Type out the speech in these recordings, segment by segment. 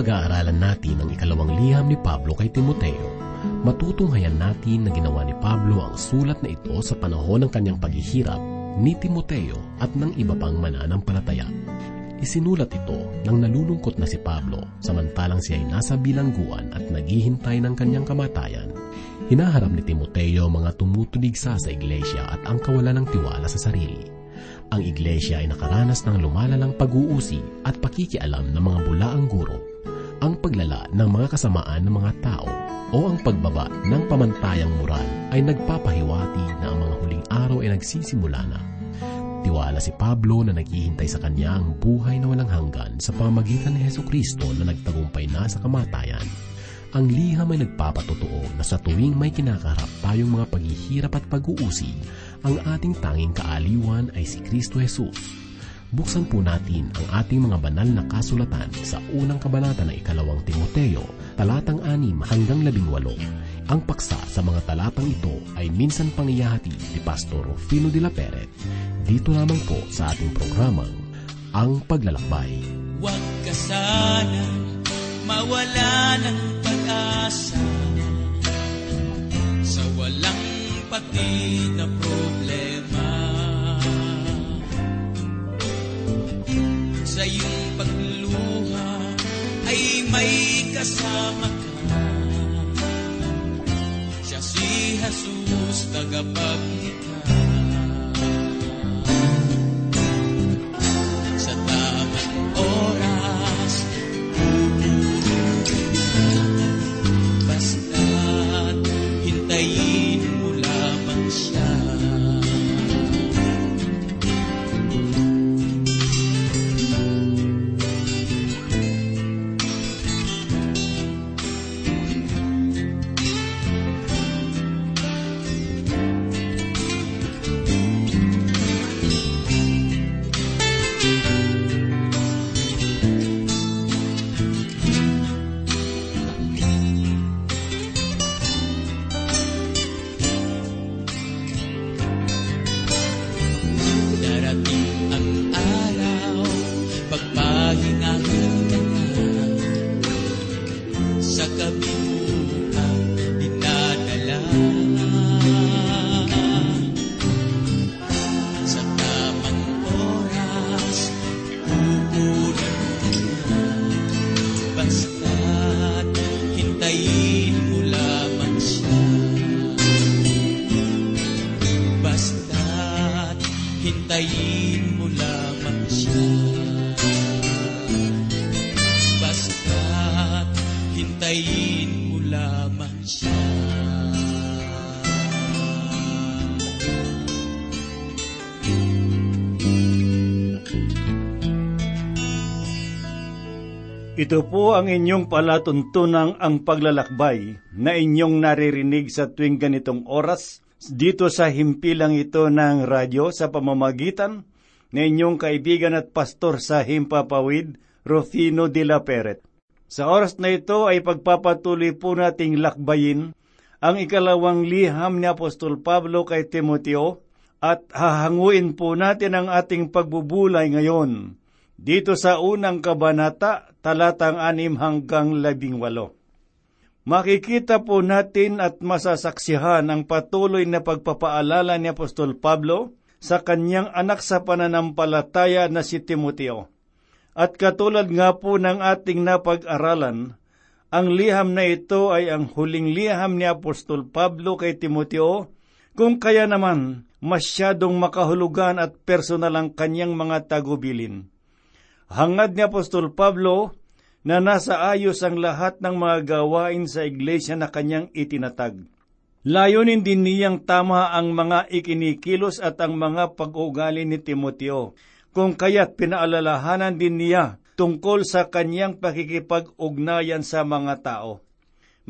pag-aaralan natin ang ikalawang liham ni Pablo kay Timoteo, matutunghayan natin na ginawa ni Pablo ang sulat na ito sa panahon ng kanyang paghihirap ni Timoteo at ng iba pang mananampalataya. Isinulat ito nang nalulungkot na si Pablo samantalang siya ay nasa bilangguan at naghihintay ng kanyang kamatayan. Hinaharap ni Timoteo mga tumutuligsa sa iglesia at ang kawalan ng tiwala sa sarili. Ang iglesia ay nakaranas ng lumalalang pag-uusi at pakikialam ng mga bulaang guro, ang paglala ng mga kasamaan ng mga tao o ang pagbaba ng pamantayang moral ay nagpapahiwati na ang mga huling araw ay nagsisimula na Tiwala si Pablo na naghihintay sa kanya ang buhay na walang hanggan sa pamagitan ni Heso Kristo na nagtagumpay na sa kamatayan. Ang liham ay nagpapatotoo na sa tuwing may kinakaharap tayong mga paghihirap at pag-uusi, ang ating tanging kaaliwan ay si Kristo Jesus. Buksan po natin ang ating mga banal na kasulatan sa unang kabanata ng ikalawang Timoteo, talatang 6 hanggang 18. Ang paksa sa mga talatang ito ay minsan pangyayahati ni Pastor Rufino de la Peret dito lamang po sa ating programang Ang Paglalakbay. Huwag ka sana mawala ng pag-asa sa walang patid na problema. Sa iyong pagluluha ay may kasama ka. Siya si Jesus, tagapaglikha. Ito po ang inyong palatuntunang ang paglalakbay na inyong naririnig sa tuwing ganitong oras dito sa himpilang ito ng radyo sa pamamagitan na inyong kaibigan at pastor sa Himpapawid, Rufino de la Peret. Sa oras na ito ay pagpapatuloy po nating lakbayin ang ikalawang liham ni Apostol Pablo kay Timoteo at hahanguin po natin ang ating pagbubulay ngayon dito sa unang kabanata, talatang anim hanggang labing walo. Makikita po natin at masasaksihan ang patuloy na pagpapaalala ni Apostol Pablo sa kanyang anak sa pananampalataya na si Timoteo. At katulad nga po ng ating napag-aralan, ang liham na ito ay ang huling liham ni Apostol Pablo kay Timoteo, kung kaya naman masyadong makahulugan at personal ang kanyang mga tagubilin. Hangad ni Apostol Pablo na nasa ayos ang lahat ng mga gawain sa iglesia na kanyang itinatag. Layunin din niyang tama ang mga ikinikilos at ang mga pag-ugali ni Timoteo, kung kaya't pinaalalahanan din niya tungkol sa kanyang pakikipag-ugnayan sa mga tao.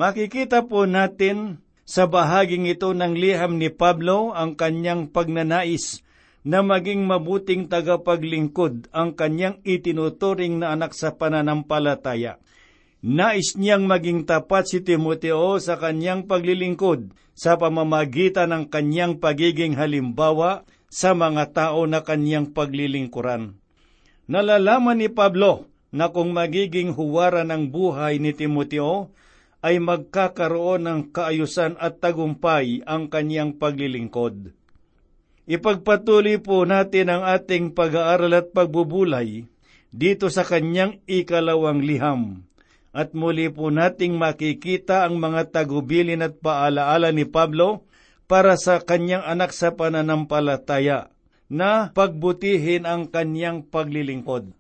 Makikita po natin sa bahaging ito ng liham ni Pablo ang kanyang pagnanais na maging mabuting tagapaglingkod ang kanyang itinuturing na anak sa pananampalataya. Nais niyang maging tapat si Timoteo sa kanyang paglilingkod sa pamamagitan ng kanyang pagiging halimbawa sa mga tao na kanyang paglilingkuran. Nalalaman ni Pablo na kung magiging huwara ng buhay ni Timoteo, ay magkakaroon ng kaayusan at tagumpay ang kanyang paglilingkod. Ipagpatuloy po natin ang ating pag-aaral at pagbubulay dito sa kanyang ikalawang liham. At muli po nating makikita ang mga tagubilin at paalaala ni Pablo para sa kanyang anak sa pananampalataya na pagbutihin ang kanyang paglilingkod.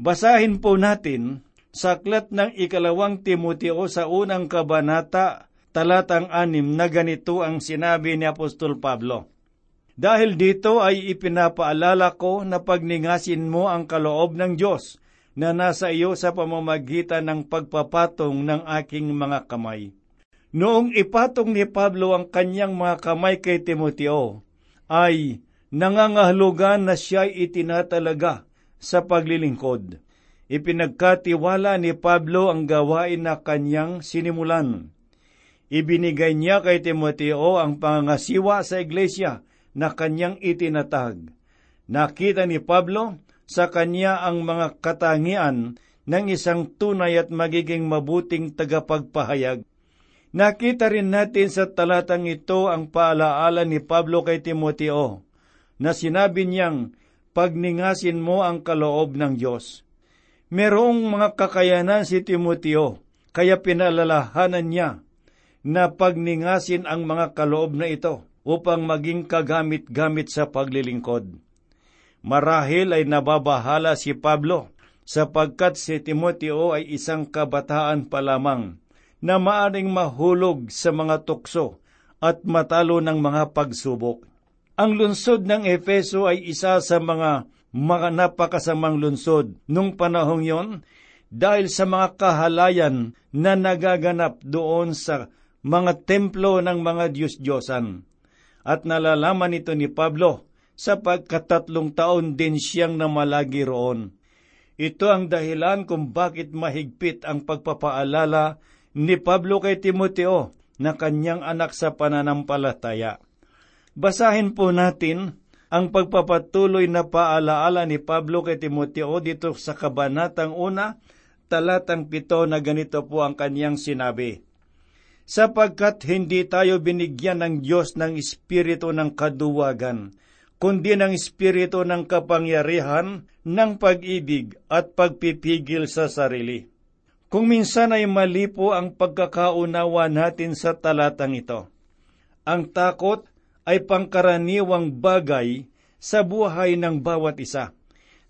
Basahin po natin sa aklat ng ikalawang Timoteo sa unang kabanata, talatang anim na ganito ang sinabi ni Apostol Pablo. Dahil dito ay ipinapaalala ko na pagningasin mo ang kaloob ng Diyos na nasa iyo sa pamamagitan ng pagpapatong ng aking mga kamay. Noong ipatong ni Pablo ang kanyang mga kamay kay Timoteo, ay nangangahulugan na siya'y itinatalaga sa paglilingkod. Ipinagkatiwala ni Pablo ang gawain na kanyang sinimulan. Ibinigay niya kay Timoteo ang pangangasiwa sa iglesia na kanyang itinatag. Nakita ni Pablo sa kanya ang mga katangian ng isang tunay at magiging mabuting tagapagpahayag Nakita rin natin sa talatang ito ang paalaala ni Pablo kay Timoteo na sinabi niyang, pagningasin mo ang kaloob ng Diyos. Merong mga kakayanan si Timoteo, kaya pinalalahanan niya na pagningasin ang mga kaloob na ito upang maging kagamit-gamit sa paglilingkod. Marahil ay nababahala si Pablo sapagkat si Timoteo ay isang kabataan pa lamang na maaring mahulog sa mga tukso at matalo ng mga pagsubok. Ang lungsod ng Efeso ay isa sa mga mga napakasamang lungsod nung panahong yon dahil sa mga kahalayan na nagaganap doon sa mga templo ng mga Diyos-Diyosan. At nalalaman ito ni Pablo sapagkat tatlong taon din siyang namalagi roon. Ito ang dahilan kung bakit mahigpit ang pagpapaalala ni Pablo kay Timoteo na kanyang anak sa pananampalataya. Basahin po natin ang pagpapatuloy na paalaala ni Pablo kay Timoteo dito sa Kabanatang una, talatang pito na ganito po ang kanyang sinabi. Sapagkat hindi tayo binigyan ng Diyos ng espiritu ng kaduwagan, kundi ng espiritu ng kapangyarihan, ng pag-ibig at pagpipigil sa sarili kung minsan ay mali po ang pagkakaunawa natin sa talatang ito. Ang takot ay pangkaraniwang bagay sa buhay ng bawat isa.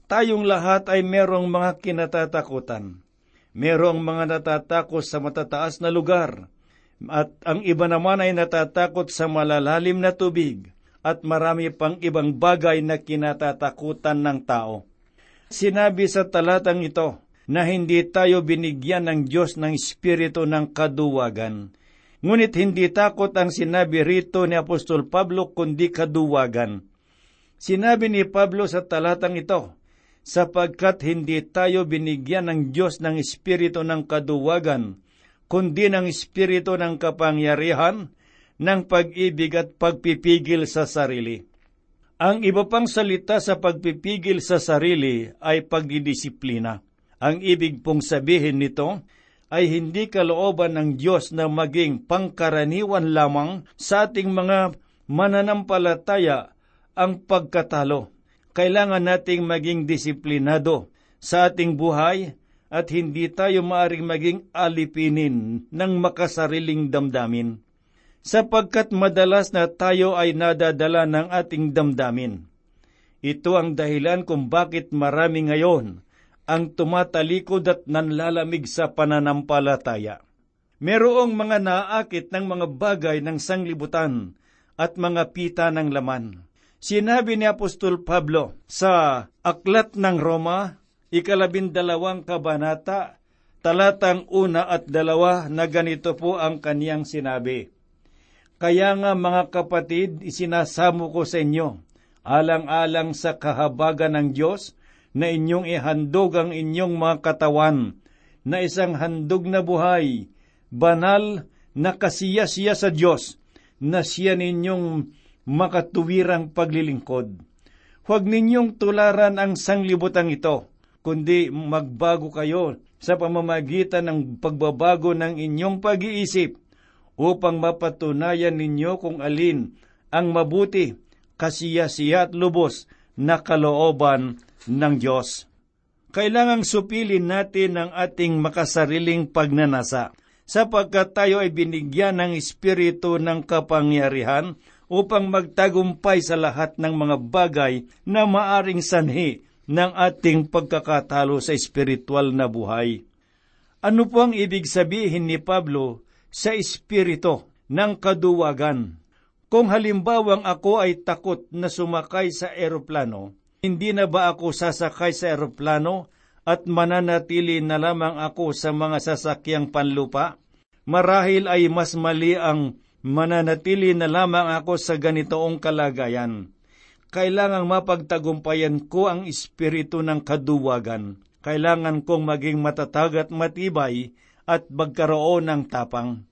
Tayong lahat ay merong mga kinatatakutan. Merong mga natatakot sa matataas na lugar, at ang iba naman ay natatakot sa malalalim na tubig, at marami pang ibang bagay na kinatatakutan ng tao. Sinabi sa talatang ito, na hindi tayo binigyan ng Diyos ng espiritu ng kaduwagan. Ngunit hindi takot ang sinabi rito ni Apostol Pablo kundi kaduwagan. Sinabi ni Pablo sa talatang ito, sapagkat hindi tayo binigyan ng Diyos ng espiritu ng kaduwagan, kundi ng espiritu ng kapangyarihan, ng pag-ibig at pagpipigil sa sarili. Ang iba pang salita sa pagpipigil sa sarili ay pagdidisiplina. Ang ibig pong sabihin nito ay hindi kalooban ng Diyos na maging pangkaraniwan lamang sa ating mga mananampalataya ang pagkatalo. Kailangan nating maging disiplinado sa ating buhay at hindi tayo maaring maging alipinin ng makasariling damdamin. Sapagkat madalas na tayo ay nadadala ng ating damdamin. Ito ang dahilan kung bakit marami ngayon ang tumatalikod at nanlalamig sa pananampalataya. Merong mga naakit ng mga bagay ng sanglibutan at mga pita ng laman. Sinabi ni Apostol Pablo sa Aklat ng Roma, ikalabindalawang kabanata, talatang una at dalawa na ganito po ang kaniyang sinabi. Kaya nga mga kapatid, isinasamo ko sa inyo, alang-alang sa kahabagan ng Diyos, na inyong ihandog ang inyong mga katawan na isang handog na buhay, banal na kasiya-siya sa Diyos, na siya ninyong makatuwirang paglilingkod. Huwag ninyong tularan ang sanglibutang ito, kundi magbago kayo sa pamamagitan ng pagbabago ng inyong pag-iisip upang mapatunayan ninyo kung alin ang mabuti, kasiyasiya at lubos na kalooban ng Diyos. Kailangang supilin natin ang ating makasariling pagnanasa sapagkat tayo ay binigyan ng Espiritu ng kapangyarihan upang magtagumpay sa lahat ng mga bagay na maaring sanhi ng ating pagkakatalo sa espiritual na buhay. Ano po ang ibig sabihin ni Pablo sa espiritu ng kaduwagan? Kung halimbawang ako ay takot na sumakay sa eroplano, hindi na ba ako sasakay sa eroplano at mananatili na lamang ako sa mga sasakyang panlupa? Marahil ay mas mali ang mananatili na lamang ako sa ganitoong kalagayan. Kailangang mapagtagumpayan ko ang espiritu ng kaduwagan. Kailangan kong maging matatag at matibay at magkaroon ng tapang.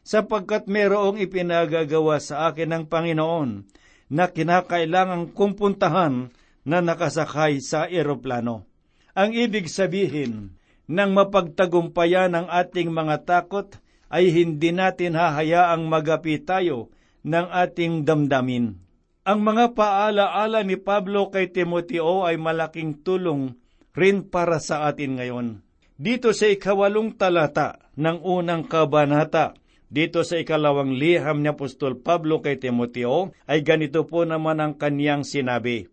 Sapagkat merong ipinagagawa sa akin ng Panginoon na kinakailangan kong puntahan na nakasakay sa eroplano. Ang ibig sabihin ng mapagtagumpayan ng ating mga takot ay hindi natin hahayaang magapi tayo ng ating damdamin. Ang mga paalaala ni Pablo kay Timoteo ay malaking tulong rin para sa atin ngayon. Dito sa ikawalong talata ng unang kabanata, dito sa ikalawang liham ni Apostol Pablo kay Timoteo, ay ganito po naman ang kaniyang sinabi.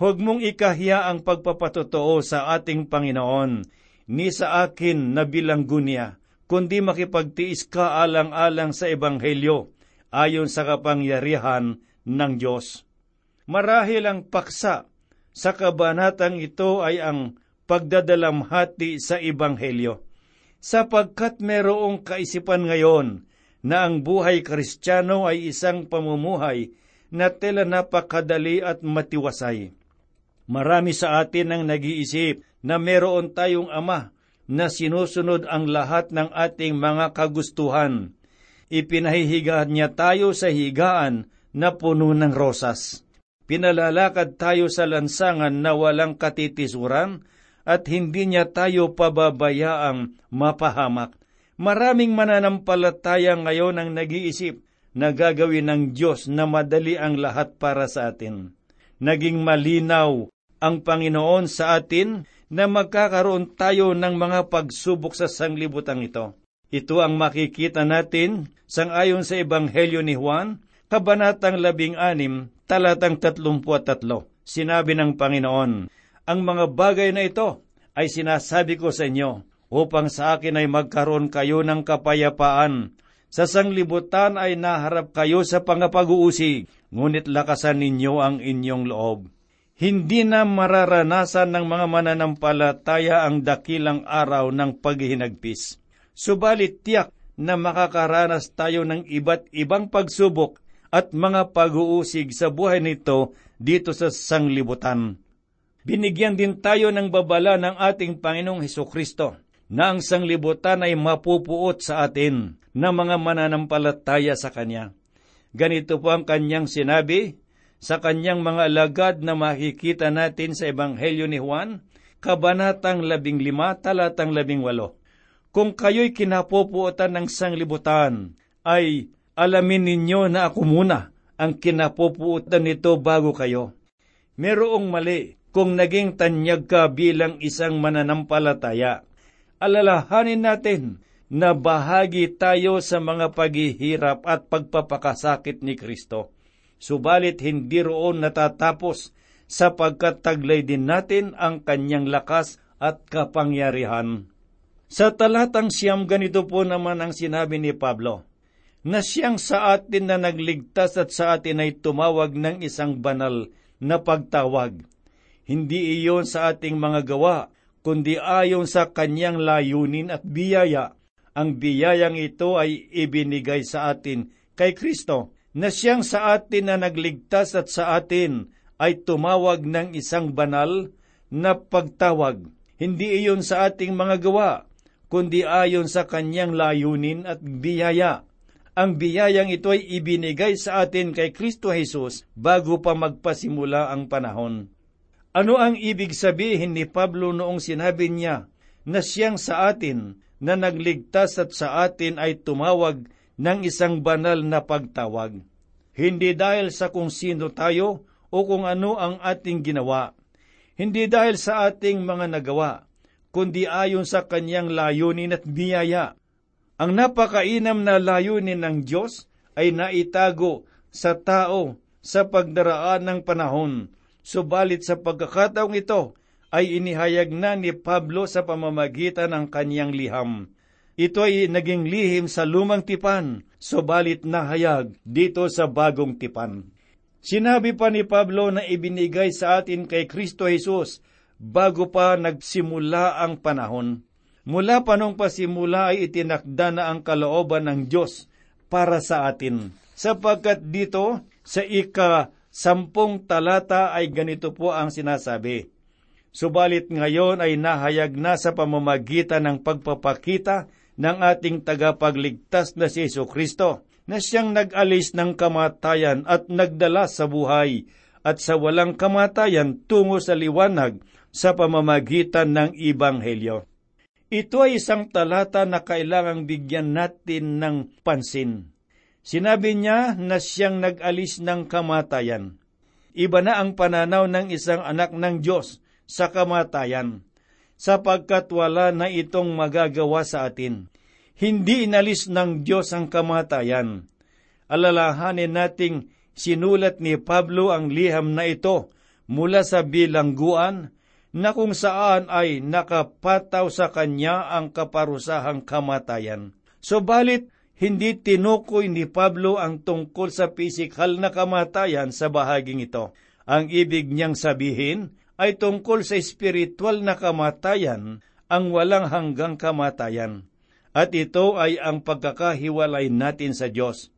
Huwag mong ikahiya ang pagpapatotoo sa ating Panginoon, ni sa akin na bilanggo niya, kundi makipagtiis ka alang-alang sa Ebanghelyo ayon sa kapangyarihan ng Diyos. Marahil ang paksa sa kabanatang ito ay ang pagdadalamhati sa Ebanghelyo, sapagkat merong kaisipan ngayon na ang buhay kristyano ay isang pamumuhay na tela napakadali at matiwasay. Marami sa atin ang nag-iisip na meron tayong ama na sinusunod ang lahat ng ating mga kagustuhan. Ipinahihiga niya tayo sa higaan na puno ng rosas. Pinalalakad tayo sa lansangan na walang katitisuran at hindi niya tayo pababayaang mapahamak. Maraming mananampalataya ngayon ang nag-iisip na gagawin ng Diyos na madali ang lahat para sa atin. Naging malinaw ang Panginoon sa atin na magkakaroon tayo ng mga pagsubok sa sanglibutang ito. Ito ang makikita natin sangayon sa Ebanghelyo ni Juan, Kabanatang 16, talatang 33. Sinabi ng Panginoon, Ang mga bagay na ito ay sinasabi ko sa inyo upang sa akin ay magkaroon kayo ng kapayapaan. Sa sanglibutan ay naharap kayo sa pangapag-uusig, ngunit lakasan ninyo ang inyong loob hindi na mararanasan ng mga mananampalataya ang dakilang araw ng paghihinagpis. Subalit tiyak na makakaranas tayo ng iba't ibang pagsubok at mga pag-uusig sa buhay nito dito sa sanglibutan. Binigyan din tayo ng babala ng ating Panginoong Heso Kristo na ang sanglibutan ay mapupuot sa atin na mga mananampalataya sa Kanya. Ganito po ang kanyang sinabi sa kanyang mga alagad na makikita natin sa Ebanghelyo ni Juan, Kabanatang 15, talatang 18. Kung kayo'y kinapupuotan ng sanglibutan, ay alamin ninyo na ako muna ang kinapupuotan nito bago kayo. Merong mali kung naging tanyag ka bilang isang mananampalataya. Alalahanin natin na bahagi tayo sa mga paghihirap at pagpapakasakit ni Kristo subalit hindi roon natatapos sapagkat taglay din natin ang kanyang lakas at kapangyarihan. Sa talatang siyam ganito po naman ang sinabi ni Pablo, na siyang sa atin na nagligtas at sa atin ay tumawag ng isang banal na pagtawag. Hindi iyon sa ating mga gawa, kundi ayon sa kanyang layunin at biyaya. Ang biyayang ito ay ibinigay sa atin kay Kristo na siyang sa atin na nagligtas at sa atin ay tumawag ng isang banal na pagtawag. Hindi iyon sa ating mga gawa, kundi ayon sa kanyang layunin at biyaya. Ang biyayang ito ay ibinigay sa atin kay Kristo Jesus bago pa magpasimula ang panahon. Ano ang ibig sabihin ni Pablo noong sinabi niya na siyang sa atin na nagligtas at sa atin ay tumawag ng isang banal na pagtawag? Hindi dahil sa kung sino tayo o kung ano ang ating ginawa. Hindi dahil sa ating mga nagawa, kundi ayon sa kanyang layunin at biyaya. Ang napakainam na layunin ng Diyos ay naitago sa tao sa pagdaraan ng panahon Subalit sa pagkakataong ito ay inihayag na ni Pablo sa pamamagitan ng kanyang liham. Ito ay naging lihim sa lumang tipan, subalit nahayag dito sa bagong tipan. Sinabi pa ni Pablo na ibinigay sa atin kay Kristo Jesus bago pa nagsimula ang panahon. Mula pa nung pasimula ay itinakda na ang kalooban ng Diyos para sa atin. Sapagkat dito, sa ika sampung talata ay ganito po ang sinasabi. Subalit ngayon ay nahayag na sa pamamagitan ng pagpapakita ng ating tagapagligtas na si Yesu Kristo, na siyang nag-alis ng kamatayan at nagdala sa buhay at sa walang kamatayan tungo sa liwanag sa pamamagitan ng Ibanghelyo. Ito ay isang talata na kailangang bigyan natin ng pansin Sinabi niya na siyang nag-alis ng kamatayan. Iba na ang pananaw ng isang anak ng Diyos sa kamatayan, sapagkat wala na itong magagawa sa atin. Hindi inalis ng Diyos ang kamatayan. Alalahanin nating sinulat ni Pablo ang liham na ito mula sa bilangguan na kung saan ay nakapataw sa kanya ang kaparusahang kamatayan. Subalit, hindi tinukoy ni Pablo ang tungkol sa pisikal na kamatayan sa bahaging ito. Ang ibig niyang sabihin ay tungkol sa espiritual na kamatayan, ang walang hanggang kamatayan. At ito ay ang pagkakahiwalay natin sa Diyos.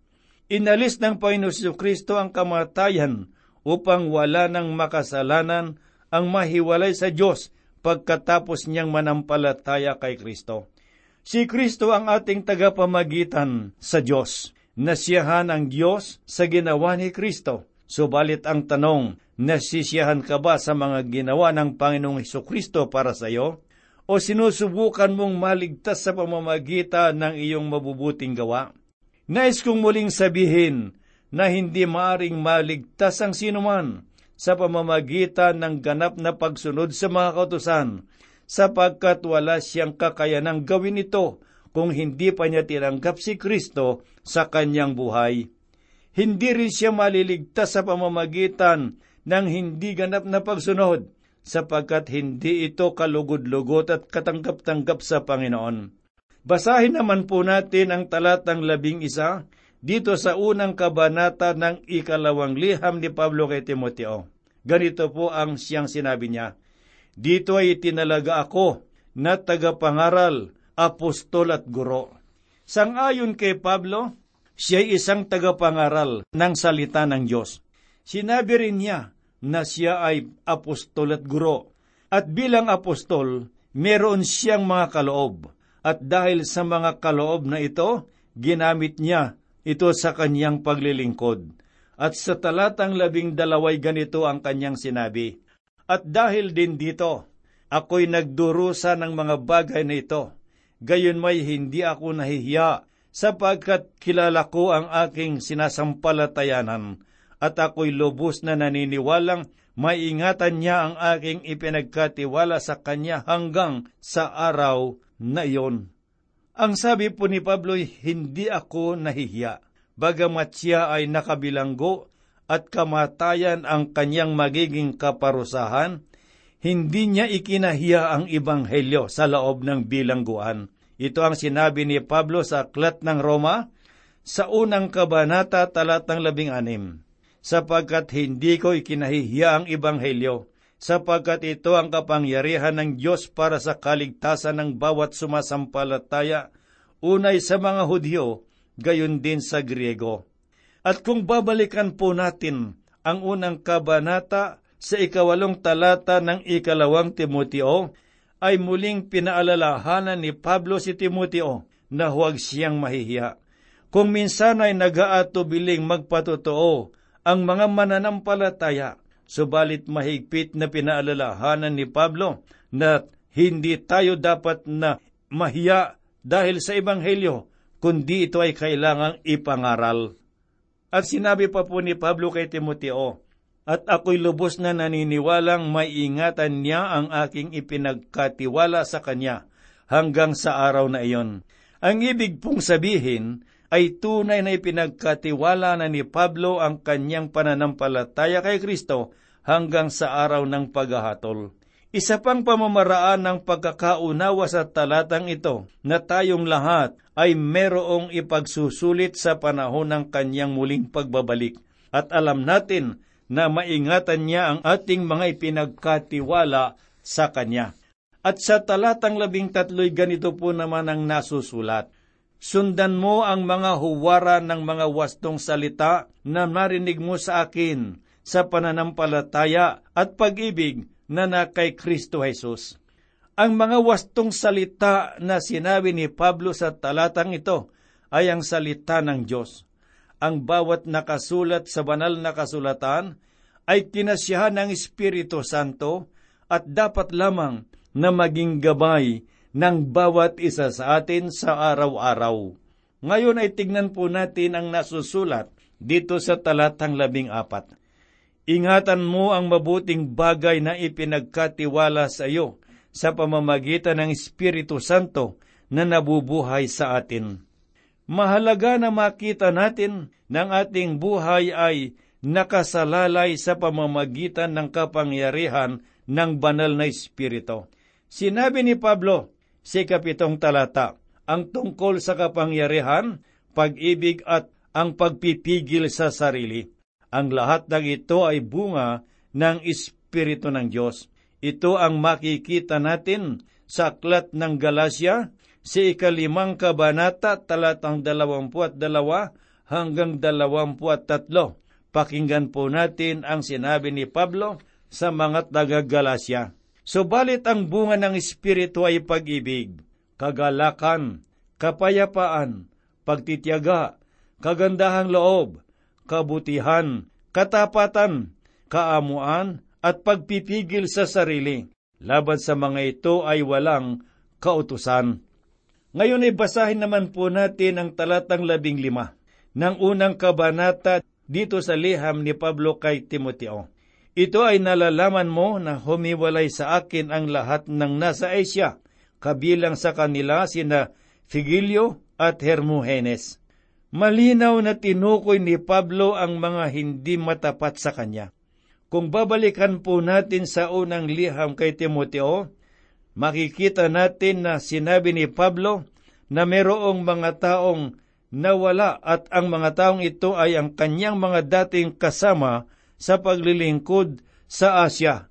Inalis ng Panginoon Kristo ang kamatayan upang wala ng makasalanan ang mahiwalay sa Diyos pagkatapos niyang manampalataya kay Kristo. Si Kristo ang ating tagapamagitan sa Diyos. Nasiyahan ang Diyos sa ginawa ni Kristo. Subalit ang tanong, nasisiyahan ka ba sa mga ginawa ng Panginoong Heso Kristo para sa iyo? O sinusubukan mong maligtas sa pamamagitan ng iyong mabubuting gawa? Nais kong muling sabihin na hindi maaring maligtas ang sinuman sa pamamagitan ng ganap na pagsunod sa mga kautusan sapagkat wala siyang kakayanang gawin ito kung hindi pa niya tinanggap si Kristo sa kanyang buhay. Hindi rin siya maliligtas sa pamamagitan ng hindi ganap na pagsunod, sapagkat hindi ito kalugod-lugod at katanggap-tanggap sa Panginoon. Basahin naman po natin ang talatang labing isa dito sa unang kabanata ng ikalawang liham ni Pablo kay Timoteo. Ganito po ang siyang sinabi niya, dito ay tinalaga ako na tagapangaral, apostol at guro. Sangayon kay Pablo, siya ay isang tagapangaral ng salita ng Diyos. Sinabi rin niya na siya ay apostol at guro. At bilang apostol, meron siyang mga kaloob. At dahil sa mga kaloob na ito, ginamit niya ito sa kanyang paglilingkod. At sa talatang labing dalaway ganito ang kanyang sinabi, at dahil din dito, ako'y nagdurusa ng mga bagay na ito. Gayon may hindi ako nahihiya sapagkat kilala ko ang aking sinasampalatayanan at ako'y lubos na naniniwalang maiingatan niya ang aking ipinagkatiwala sa kanya hanggang sa araw na iyon. Ang sabi po ni Pablo, hindi ako nahihiya. Bagamat siya ay nakabilanggo at kamatayan ang kanyang magiging kaparusahan, hindi niya ikinahiya ang Ibanghelyo sa loob ng bilangguan. Ito ang sinabi ni Pablo sa Aklat ng Roma sa unang kabanata talatang labing anim, sapagkat hindi ko ikinahihiya ang Ibanghelyo, sapagkat ito ang kapangyarihan ng Diyos para sa kaligtasan ng bawat sumasampalataya, unay sa mga Hudyo, gayon din sa Griego at kung babalikan po natin ang unang kabanata sa ikawalong talata ng ikalawang Timoteo, ay muling pinaalalahanan ni Pablo si Timoteo na huwag siyang mahihiya. Kung minsan ay nag-aatubiling magpatotoo ang mga mananampalataya, Subalit mahigpit na pinaalalahanan ni Pablo na hindi tayo dapat na mahiya dahil sa Ebanghelyo, kundi ito ay kailangang ipangaral. At sinabi pa po ni Pablo kay Timoteo, At ako'y lubos na naniniwalang maiingatan niya ang aking ipinagkatiwala sa kanya hanggang sa araw na iyon. Ang ibig pong sabihin ay tunay na ipinagkatiwala na ni Pablo ang kanyang pananampalataya kay Kristo hanggang sa araw ng paghahatol. Isa pang pamamaraan ng pagkakaunawa sa talatang ito na tayong lahat ay merong ipagsusulit sa panahon ng kanyang muling pagbabalik. At alam natin na maingatan niya ang ating mga ipinagkatiwala sa kanya. At sa talatang labing tatlo'y ganito po naman ang nasusulat. Sundan mo ang mga huwara ng mga wastong salita na narinig mo sa akin sa pananampalataya at pag-ibig na na kay Kristo Jesus. Ang mga wastong salita na sinabi ni Pablo sa talatang ito ay ang salita ng Diyos. Ang bawat nakasulat sa banal na kasulatan ay tinasyahan ng Espiritu Santo at dapat lamang na maging gabay ng bawat isa sa atin sa araw-araw. Ngayon ay tignan po natin ang nasusulat dito sa talatang labing apat. Ingatan mo ang mabuting bagay na ipinagkatiwala sa iyo sa pamamagitan ng Espiritu Santo na nabubuhay sa atin. Mahalaga na makita natin ng ating buhay ay nakasalalay sa pamamagitan ng kapangyarihan ng banal na Espiritu. Sinabi ni Pablo sa kapitong talata, ang tungkol sa kapangyarihan, pag-ibig at ang pagpipigil sa sarili. Ang lahat ng ito ay bunga ng Espiritu ng Diyos. Ito ang makikita natin sa aklat ng Galasya, si ikalimang kabanata talatang dalawampu at dalawa hanggang dalawampu at tatlo. Pakinggan po natin ang sinabi ni Pablo sa mga taga-Galasya. Subalit ang bunga ng Espiritu ay pag-ibig, kagalakan, kapayapaan, pagtityaga, kagandahang loob, kabutihan, katapatan, kaamuan, at pagpipigil sa sarili. Laban sa mga ito ay walang kautusan. Ngayon ay basahin naman po natin ang talatang labing lima ng unang kabanata dito sa liham ni Pablo kay Timoteo. Ito ay nalalaman mo na humiwalay sa akin ang lahat ng nasa Asia, kabilang sa kanila sina Figilio at Hermogenes. Malinaw na tinukoy ni Pablo ang mga hindi matapat sa kanya. Kung babalikan po natin sa unang liham kay Timoteo, makikita natin na sinabi ni Pablo na merong mga taong nawala at ang mga taong ito ay ang kanyang mga dating kasama sa paglilingkod sa Asya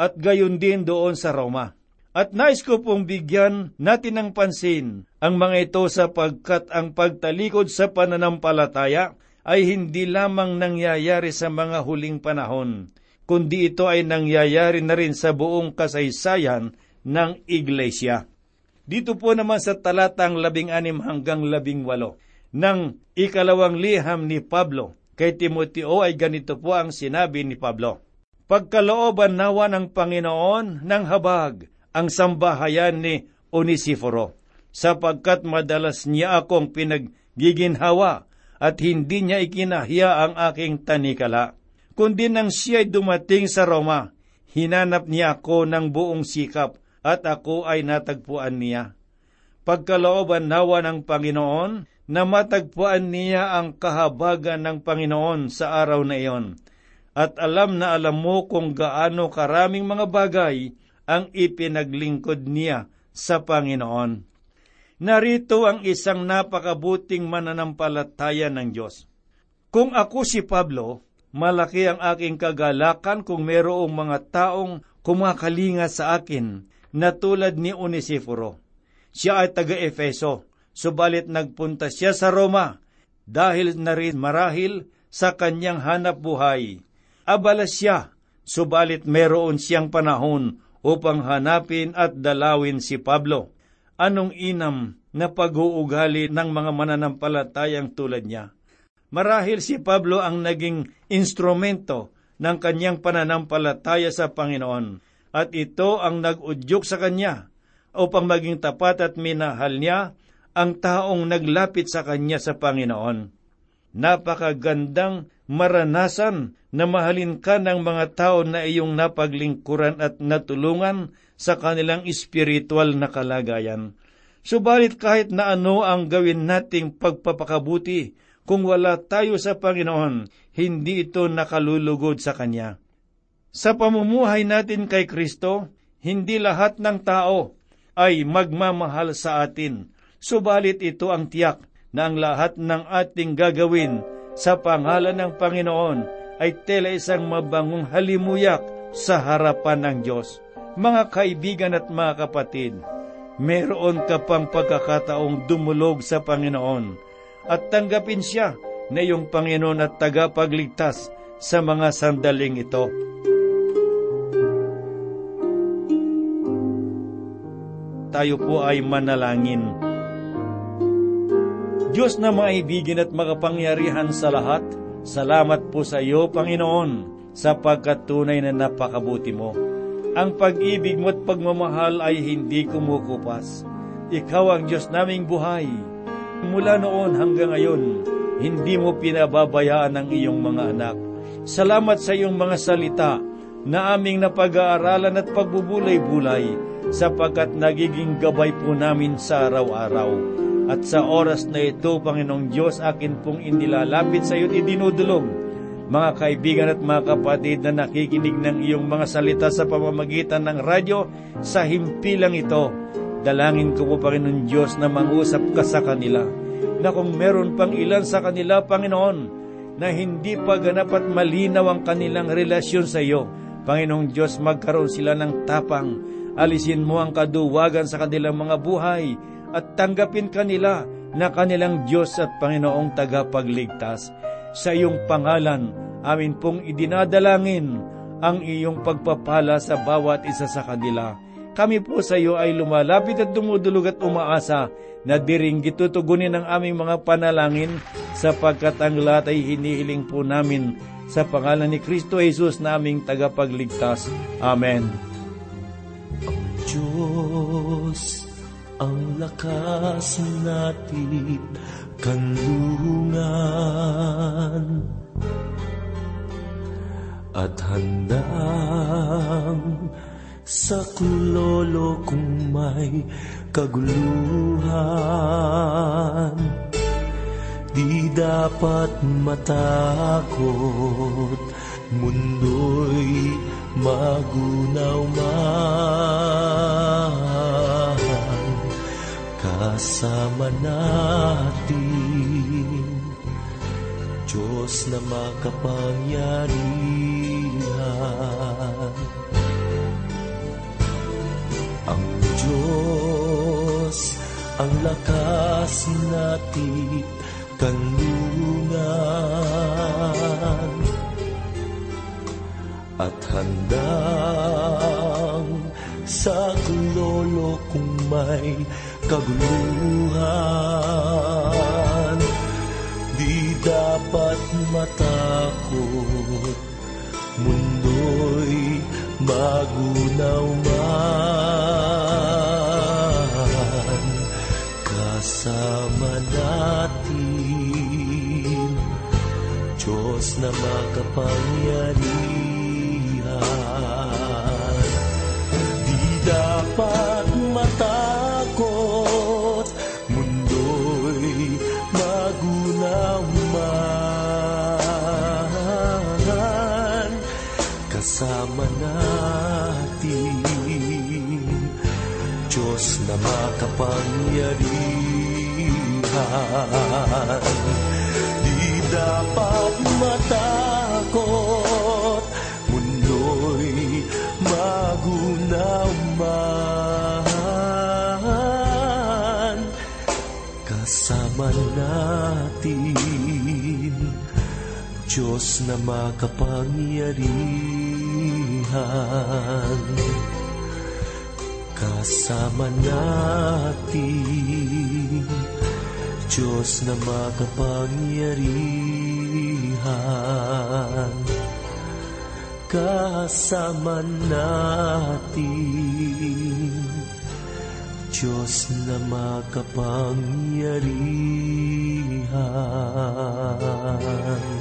at gayon din doon sa Roma. At nais ko pong bigyan natin ng pansin ang mga ito sapagkat ang pagtalikod sa pananampalataya ay hindi lamang nangyayari sa mga huling panahon, kundi ito ay nangyayari na rin sa buong kasaysayan ng Iglesia. Dito po naman sa talatang labing anim hanggang labing walo ng ikalawang liham ni Pablo kay Timoteo ay ganito po ang sinabi ni Pablo. Pagkalooban nawa ng Panginoon ng habag ang sambahayan ni Onisiforo, sapagkat madalas niya akong pinaggiginhawa at hindi niya ikinahiya ang aking tanikala. Kundi nang siya'y dumating sa Roma, hinanap niya ako ng buong sikap at ako ay natagpuan niya. Pagkalooban nawa ng Panginoon na matagpuan niya ang kahabagan ng Panginoon sa araw na iyon. At alam na alam mo kung gaano karaming mga bagay ang ipinaglingkod niya sa Panginoon. Narito ang isang napakabuting mananampalataya ng Diyos. Kung ako si Pablo, malaki ang aking kagalakan kung mayroong mga taong kumakalinga sa akin na tulad ni Onesiforo. Siya ay taga-Efeso, subalit nagpunta siya sa Roma dahil na rin marahil sa kanyang hanap buhay. Abala siya, subalit meron siyang panahon upang hanapin at dalawin si Pablo. Anong inam na pag-uugali ng mga mananampalatayang tulad niya? Marahil si Pablo ang naging instrumento ng kanyang pananampalataya sa Panginoon at ito ang nag-udyok sa kanya upang maging tapat at minahal niya ang taong naglapit sa kanya sa Panginoon. Napakagandang maranasan na mahalin ka ng mga tao na iyong napaglingkuran at natulungan sa kanilang espiritual na kalagayan. Subalit kahit na ano ang gawin nating pagpapakabuti, kung wala tayo sa Panginoon, hindi ito nakalulugod sa Kanya. Sa pamumuhay natin kay Kristo, hindi lahat ng tao ay magmamahal sa atin, subalit ito ang tiyak na ang lahat ng ating gagawin sa pangalan ng Panginoon ay tela isang mabangong halimuyak sa harapan ng Diyos. Mga kaibigan at mga kapatid, meron ka pang pagkakataong dumulog sa Panginoon at tanggapin siya na iyong Panginoon at tagapagligtas sa mga sandaling ito. Tayo po ay manalangin. Diyos na maibigin at makapangyarihan sa lahat, salamat po sa iyo, Panginoon, sapagkat tunay na napakabuti mo. Ang pag-ibig mo at pagmamahal ay hindi kumukupas. Ikaw ang Diyos naming buhay. Mula noon hanggang ngayon, hindi mo pinababayaan ang iyong mga anak. Salamat sa iyong mga salita na aming napag-aaralan at pagbubulay-bulay sapagkat nagiging gabay po namin sa araw-araw. At sa oras na ito, Panginoong Diyos, akin pong inilalapit sa iyo at idinudulog. Mga kaibigan at mga kapatid na nakikinig ng iyong mga salita sa pamamagitan ng radyo, sa himpilang ito, dalangin ko po, Panginoon Diyos, na mangusap ka sa kanila. Na kung meron pang ilan sa kanila, Panginoon, na hindi pa ganap at malinaw ang kanilang relasyon sa iyo, Panginoong Diyos, magkaroon sila ng tapang. Alisin mo ang kaduwagan sa kanilang mga buhay at tanggapin kanila na kanilang Diyos at Panginoong tagapagligtas. Sa iyong pangalan, amin pong idinadalangin ang iyong pagpapala sa bawat isa sa kanila. Kami po sa iyo ay lumalapit at dumudulog at umaasa na diring gitutugunin ang aming mga panalangin sapagkat ang lahat ay hinihiling po namin sa pangalan ni Kristo Jesus na aming tagapagligtas. Amen. Diyos ang lakas natin kanlungan. At handang sa kulolo kung may kaguluhan. Di dapat matakot mundo'y magunaw man kasama natin Diyos na makapangyarihan. Ang Diyos ang lakas natin kanlungan at handang sa klolo kung may kaguluhan. Di dapat matakot. Mundo'y magunaw man. Kasama natin. Diyos na makapangyarihan na makapangyarihan. Di dapat matakot Mundo'y magunaw man Kasama natin Diyos na makapangyarihan Kasama natin Diyos na makapangyarihan. Kasama natin Diyos na makapangyarihan